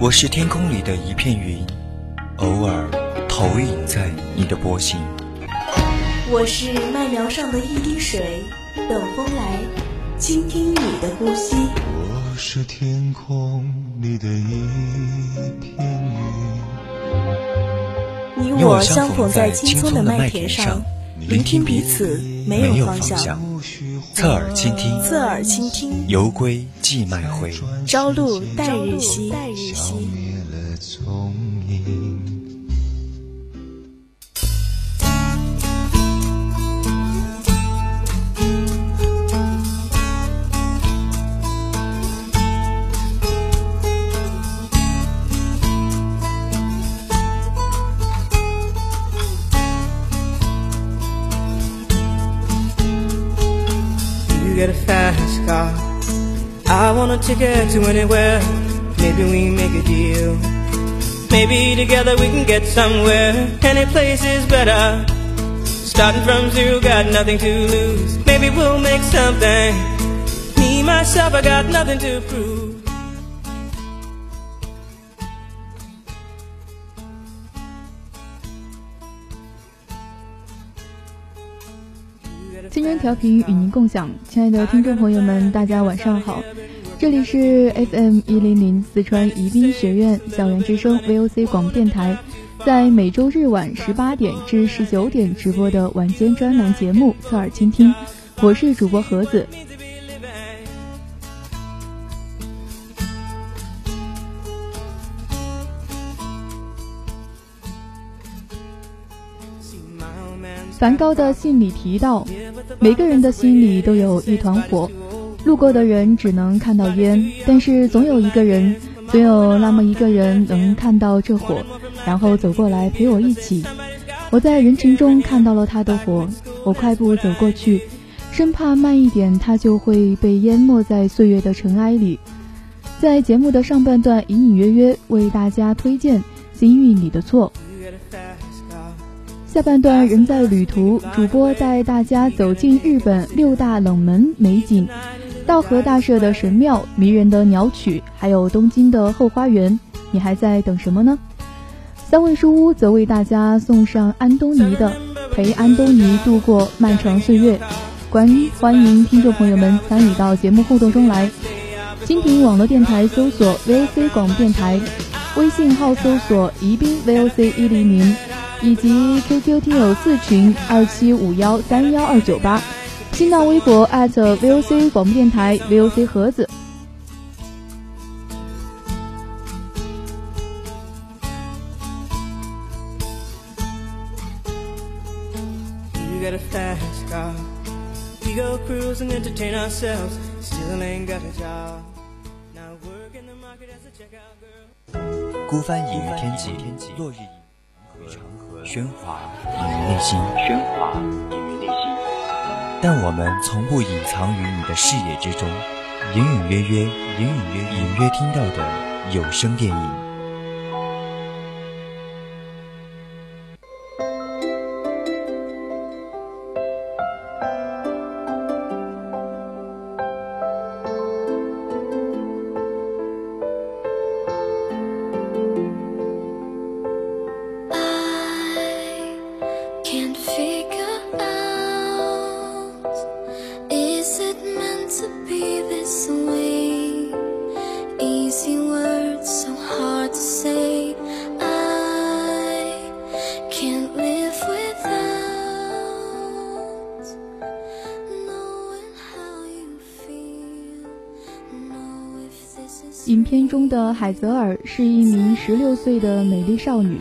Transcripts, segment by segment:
我是天空里的一片云，偶尔投影在你的波心。我是麦苗上的一滴水，等风来倾听你的呼吸。我是天空里的一片云，你我相逢在青葱的麦田上，聆听彼此没有方向。侧耳倾听，侧耳倾听，犹归寄麦回，朝露待日晞。I want a ticket to anywhere. Maybe we make a deal. Maybe together we can get somewhere. Any place is better. Starting from zero, got nothing to lose. Maybe we'll make something. Me, myself, I got nothing to prove. 青春调频与您共享，亲爱的听众朋友们，大家晚上好， 这里是 FM 一零零四川宜宾学院校园之声 VOC 广播电台，在每周日晚十八点至十九点直播的晚间专栏节目《侧耳倾听》，我是主播盒子。梵高的信里提到，每个人的心里都有一团火，路过的人只能看到烟，但是总有一个人，总有那么一个人能看到这火，然后走过来陪我一起。我在人群中看到了他的火，我快步走过去，生怕慢一点他就会被淹没在岁月的尘埃里。在节目的上半段，隐隐约约为大家推荐《幸运你的错》。下半段人在旅途，主播带大家走进日本六大冷门美景，道和大社的神庙、迷人的鸟曲，还有东京的后花园。你还在等什么呢？三味书屋则为大家送上安东尼的《陪安东尼度过漫长岁月》。关欢迎听众朋友们参与到节目互动中来。蜻蜓网络电台搜索 VOC 广播电台，微信号搜索宜宾 VOC 一零零。以及 QQ 听友四群二七五幺三幺二九八，新浪微博 @VOC 广播电台 VOC 盒子。孤帆隐于天际，落日长。喧哗隐于内心，喧哗隐于内心。但我们从不隐藏于你的视野之中，隐隐约约，隐隐约隐约听到的有声电影。海泽尔是一名十六岁的美丽少女，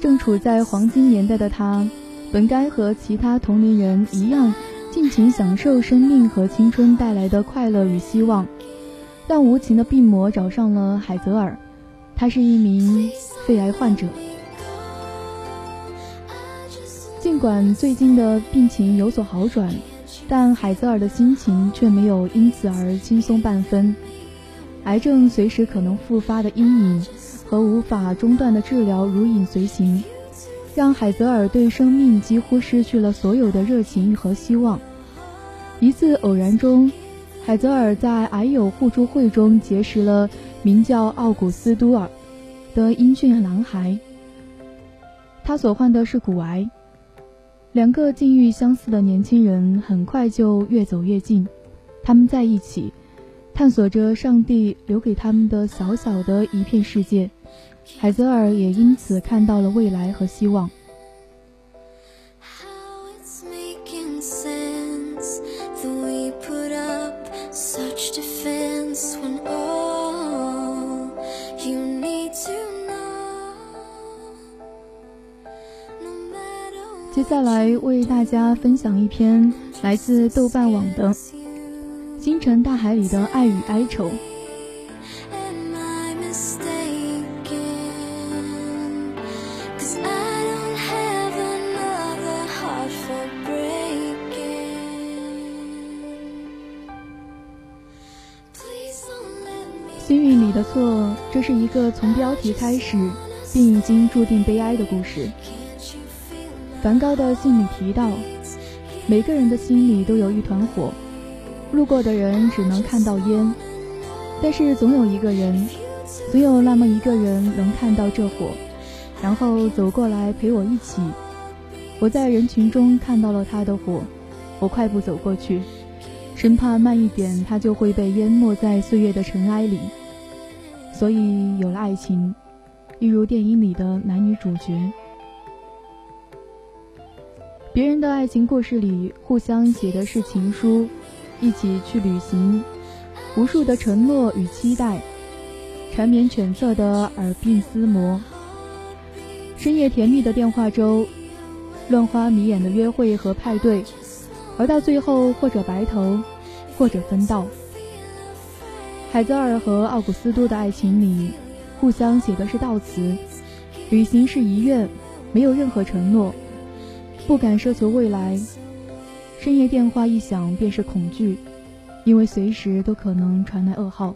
正处在黄金年代的她，本该和其他同龄人一样，尽情享受生命和青春带来的快乐与希望。但无情的病魔找上了海泽尔，他是一名肺癌患者。尽管最近的病情有所好转，但海泽尔的心情却没有因此而轻松半分。癌症随时可能复发的阴影和无法中断的治疗如影随形，让海泽尔对生命几乎失去了所有的热情和希望。一次偶然中，海泽尔在癌友互助会中结识了名叫奥古斯都尔的英俊男孩。他所患的是骨癌。两个境遇相似的年轻人很快就越走越近，他们在一起，探索着上帝留给他们的小小的一片世界。海泽尔也因此看到了未来和希望。接下来为大家分享一篇来自豆瓣网的《星辰大海里的爱与哀愁》。幸运里的错，这是一个从标题开始便已经注定悲哀的故事。梵高的信里提到，每个人的心里都有一团火，路过的人只能看到烟，但是总有一个人，总有那么一个人能看到这火，然后走过来陪我一起。我在人群中看到了他的火，我快步走过去，生怕慢一点他就会被淹没在岁月的尘埃里。所以有了爱情，一如电影里的男女主角。别人的爱情故事里，互相写的是情书，一起去旅行，无数的承诺与期待，缠绵悱恻的耳鬓厮磨，深夜甜蜜的电话粥，乱花迷眼的约会和派对，而到最后，或者白头，或者分道。海泽尔和奥古斯都的爱情里，互相写的是悼词，旅行是遗愿，没有任何承诺。不敢奢求未来，深夜电话一响便是恐惧，因为随时都可能传来噩耗。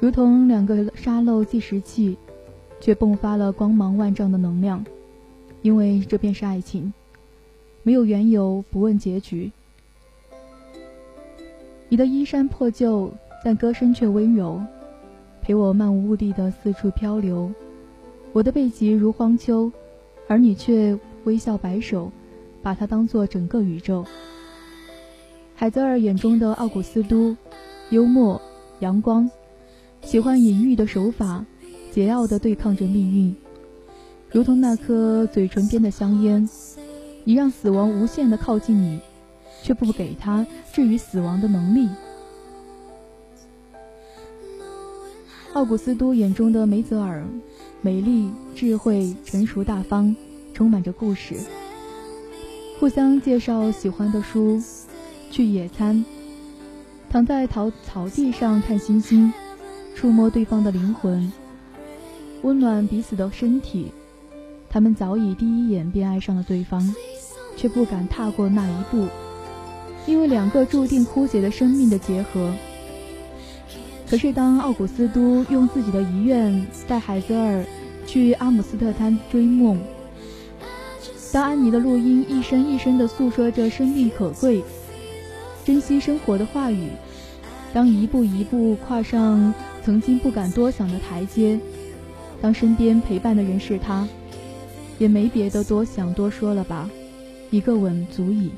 如同两个沙漏计时器，却迸发了光芒万丈的能量，因为这便是爱情，没有缘由，不问结局。你的衣衫破旧，但歌声却温柔，陪我漫无目的的四处漂流。我的背脊如荒丘，而你却。微笑摆手，把它当做整个宇宙。海泽尔眼中的奥古斯都，幽默、阳光，喜欢隐喻的手法，桀骜地对抗着命运，如同那颗嘴唇边的香烟。你让死亡无限地靠近你，却不给他置于死亡的能力。奥古斯都眼中的梅泽尔，美丽、智慧、成熟、大方。充满着故事，互相介绍喜欢的书，去野餐，躺在草草地上看星星，触摸对方的灵魂，温暖彼此的身体。他们早已第一眼便爱上了对方，却不敢踏过那一步，因为两个注定枯竭的生命的结合。可是当奥古斯都用自己的遗愿带海泽尔去阿姆斯特丹追梦。当安妮的录音一声一声地诉说着生命可贵、珍惜生活的话语，当一步一步跨上曾经不敢多想的台阶，当身边陪伴的人是他，也没别的多想多说了吧，一个吻足矣。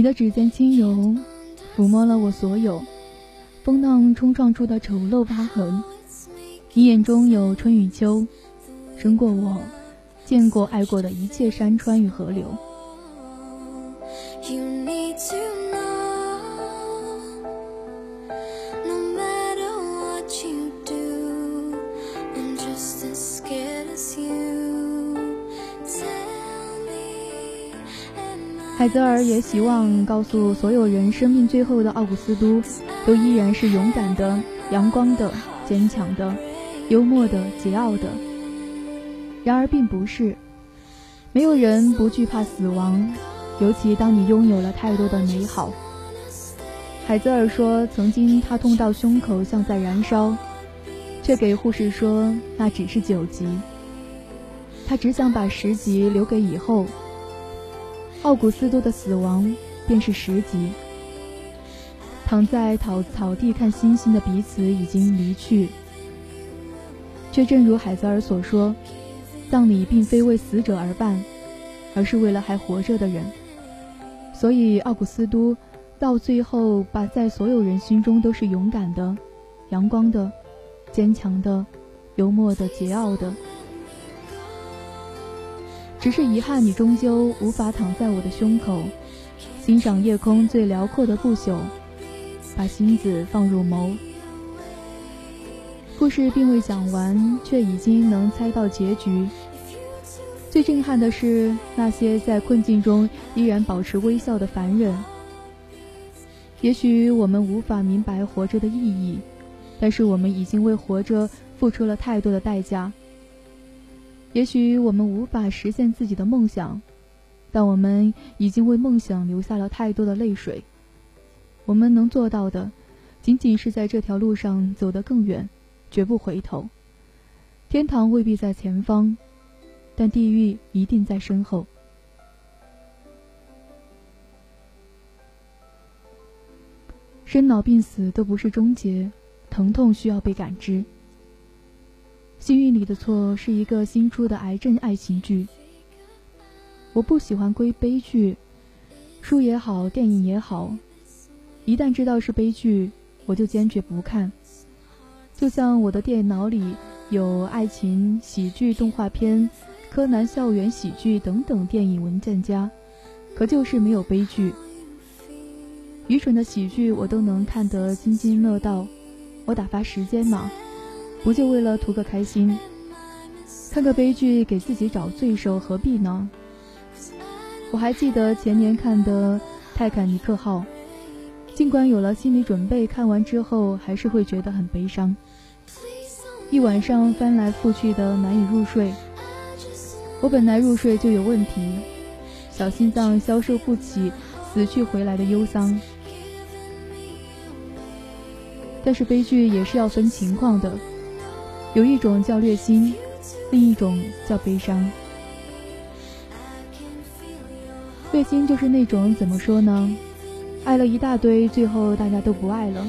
你的指尖轻柔，抚摸了我所有风浪冲撞出的丑陋疤痕。你眼中有春与秋，生过我见过、爱过的一切山川与河流。海泽尔也希望告诉所有人，生命最后的奥古斯都，都依然是勇敢的、阳光的、坚强的、幽默的、桀骜的。然而，并不是，没有人不惧怕死亡，尤其当你拥有了太多的美好。海泽尔说，曾经他痛到胸口像在燃烧，却给护士说那只是九级。他只想把十级留给以后。奥古斯都的死亡便是十集。躺在草草地看星星的彼此已经离去，却正如海泽尔所说，葬礼并非为死者而办，而是为了还活着的人。所以奥古斯都到最后，把在所有人心中都是勇敢的、阳光的、坚强的、幽默的、桀骜的。只是遗憾，你终究无法躺在我的胸口，欣赏夜空最辽阔的不朽。把心子放入眸。故事并未讲完，却已经能猜到结局。最震撼的是那些在困境中依然保持微笑的凡人。也许我们无法明白活着的意义，但是我们已经为活着付出了太多的代价。也许我们无法实现自己的梦想，但我们已经为梦想留下了太多的泪水。我们能做到的，仅仅是在这条路上走得更远，绝不回头。天堂未必在前方，但地狱一定在身后。生老病死都不是终结，疼痛需要被感知。幸运里的错是一个新出的癌症爱情剧。我不喜欢归悲剧，书也好，电影也好。一旦知道是悲剧，我就坚决不看。就像我的电脑里有爱情、喜剧、动画片、柯南校园喜剧等等电影文件夹，可就是没有悲剧。愚蠢的喜剧我都能看得津津乐道。我打发时间嘛，不就为了图个开心？看个悲剧给自己找罪受，何必呢？我还记得前年看的《泰坦尼克号》。尽管有了心理准备，看完之后还是会觉得很悲伤。一晚上翻来覆去的难以入睡。我本来入睡就有问题，小心脏消受不起死去回来的忧伤。但是悲剧也是要分情况的，有一种叫虐心，另一种叫悲伤。虐心就是那种怎么说呢？爱了一大堆，最后大家都不爱了，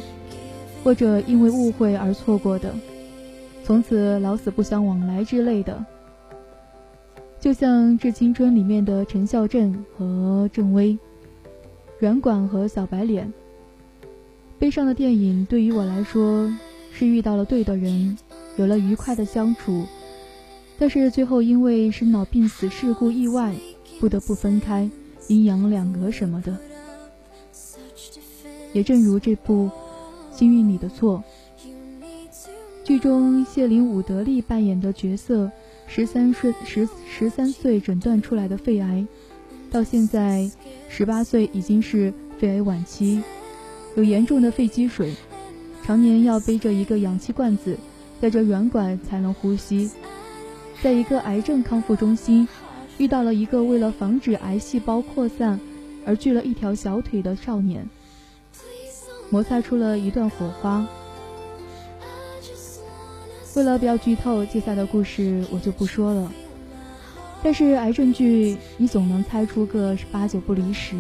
或者因为误会而错过的，从此老死不相往来之类的。就像《致青春》里面的陈孝正和郑薇，软管和小白脸。悲伤的电影对于我来说是遇到了对的人，有了愉快的相处，但是最后因为生老病死、事故意外，不得不分开，阴阳两隔什么的。也正如这部《幸运里的错》，剧中谢林伍德利扮演的角色，十三岁十十三岁诊断出来的肺癌，到现在十八岁已经是肺癌晚期，有严重的肺积水，常年要背着一个氧气罐子，带着软管才能呼吸。在一个癌症康复中心，遇到了一个为了防止癌细胞扩散而锯了一条小腿的少年。摩擦出了一段火花。为了不要剧透，接下来的故事我就不说了。但是癌症剧，你总能猜出个八九不离十。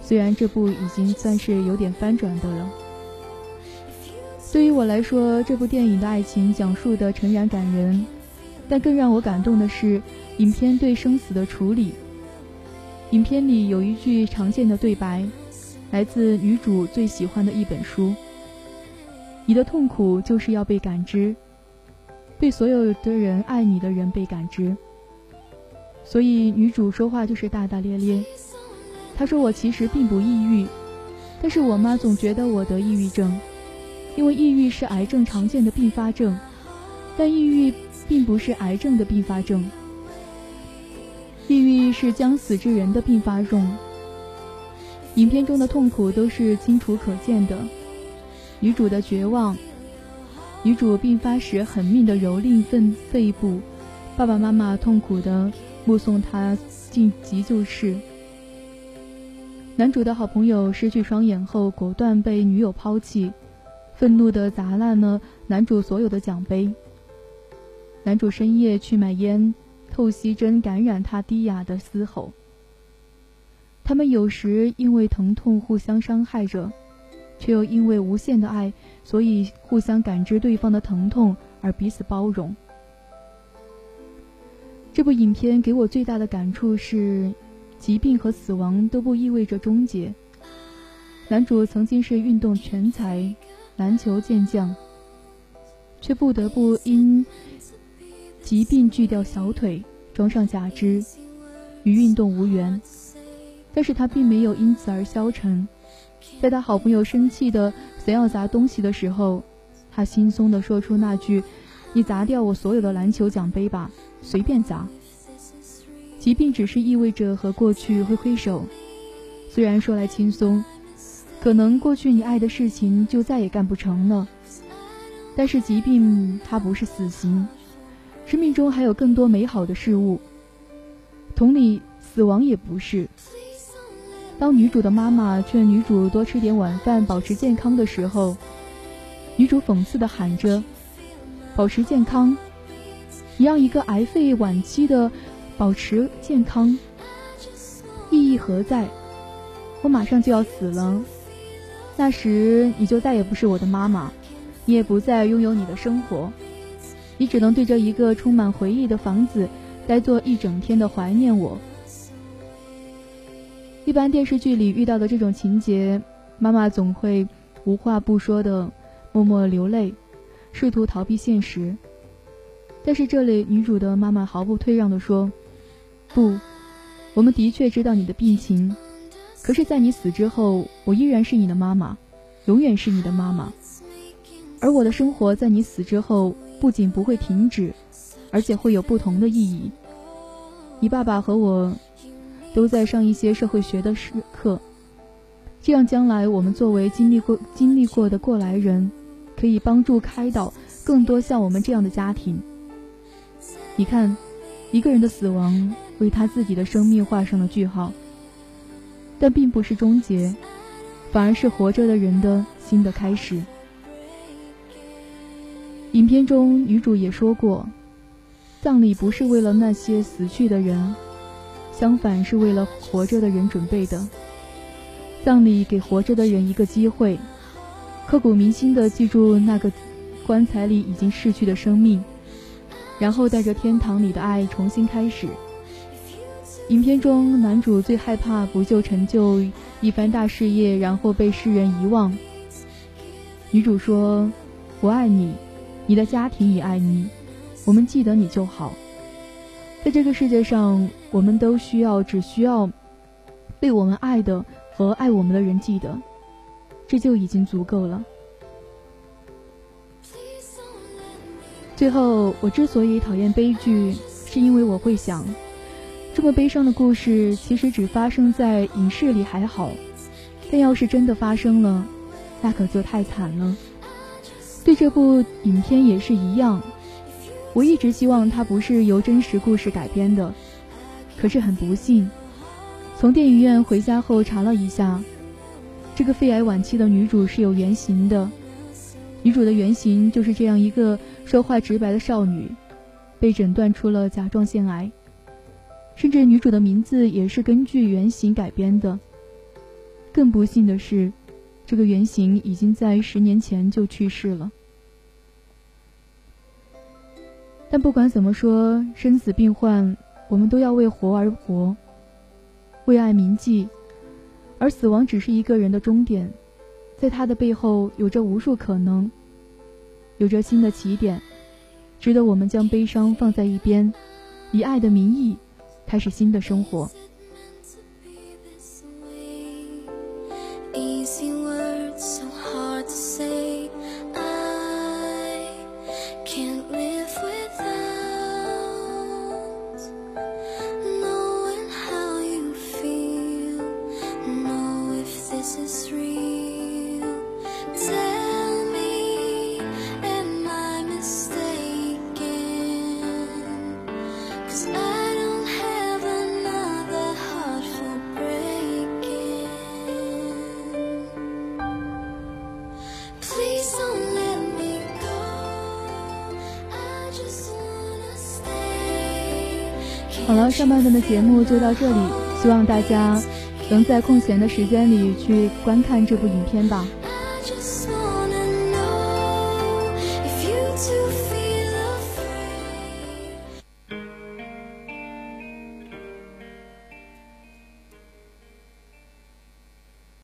虽然这部已经算是有点翻转的了。对于我来说，这部电影的爱情讲述的诚然感人，但更让我感动的是影片对生死的处理。影片里有一句常见的对白。来自女主最喜欢的一本书。你的痛苦就是要被感知，被所有的人爱你的人被感知。所以女主说话就是大大咧咧。她说：“我其实并不抑郁，但是我妈总觉得我得抑郁症，因为抑郁是癌症常见的并发症，但抑郁并不是癌症的并发症。抑郁是将死之人的并发症。”影片中的痛苦都是清楚可见的，女主的绝望，女主病发时狠命的蹂躏肺肺部，爸爸妈妈痛苦的目送她进急救室。男主的好朋友失去双眼后果断被女友抛弃，愤怒的砸烂了男主所有的奖杯。男主深夜去买烟，透析针感染他低哑的嘶吼。他们有时因为疼痛互相伤害着，却又因为无限的爱，所以互相感知对方的疼痛而彼此包容。这部影片给我最大的感触是，疾病和死亡都不意味着终结。男主曾经是运动全才，篮球健将，却不得不因疾病锯掉小腿，装上假肢，与运动无缘。但是他并没有因此而消沉，在他好朋友生气的想要砸东西的时候，他轻松地说出那句：“你砸掉我所有的篮球奖杯吧。”随便砸。疾病只是意味着和过去挥挥手，虽然说来轻松，可能过去你爱的事情就再也干不成了。但是疾病它不是死刑，生命中还有更多美好的事物。同理，死亡也不是。当女主的妈妈劝女主多吃点晚饭，保持健康的时候，女主讽刺的喊着：“保持健康。”你让一个癌肺晚期的保持健康，意义何在？我马上就要死了，那时你就再也不是我的妈妈，你也不再拥有你的生活，你只能对着一个充满回忆的房子，呆坐一整天的怀念我。一般电视剧里遇到的这种情节，妈妈总会无话不说的默默流泪，试图逃避现实。但是这里女主的妈妈毫不退让的说：“不，我们的确知道你的病情，可是，在你死之后，我依然是你的妈妈，永远是你的妈妈。而我的生活在你死之后，不仅不会停止，而且会有不同的意义。你爸爸和我都在上一些社会学的课，这样将来我们作为经历过经历过的过来人，可以帮助开导更多像我们这样的家庭。”你看，一个人的死亡为他自己的生命画上了句号，但并不是终结，反而是活着的人的新的开始。影片中女主也说过，葬礼不是为了那些死去的人，相反是为了活着的人准备的。葬礼给活着的人一个机会，刻骨铭心的记住那个棺材里已经逝去的生命。然后带着天堂里的爱重新开始。影片中男主最害怕不就成就一番大事业，然后被世人遗忘。女主说：“我爱你，你的家庭也爱你，我们记得你就好。在这个世界上，我们都需要只需要被我们爱的和爱我们的人记得，这就已经足够了。”最后，我之所以讨厌悲剧，是因为我会想，这么悲伤的故事其实只发生在影视里还好，但要是真的发生了，那可就太惨了。对这部影片也是一样，我一直希望它不是由真实故事改编的，可是很不幸，从电影院回家后查了一下，这个肺癌晚期的女主是有原型的。女主的原型就是这样一个说话直白的少女，被诊断出了甲状腺癌，甚至女主的名字也是根据原型改编的。更不幸的是，这个原型已经在十年前就去世了。但不管怎么说，生死病患，我们都要为活而活，为爱铭记，而死亡只是一个人的终点。在他的背后有着无数可能，有着新的起点，值得我们将悲伤放在一边，以爱的名义开始新的生活。好了，上半段的节目就到这里，希望大家能在空闲的时间里去观看这部影片吧。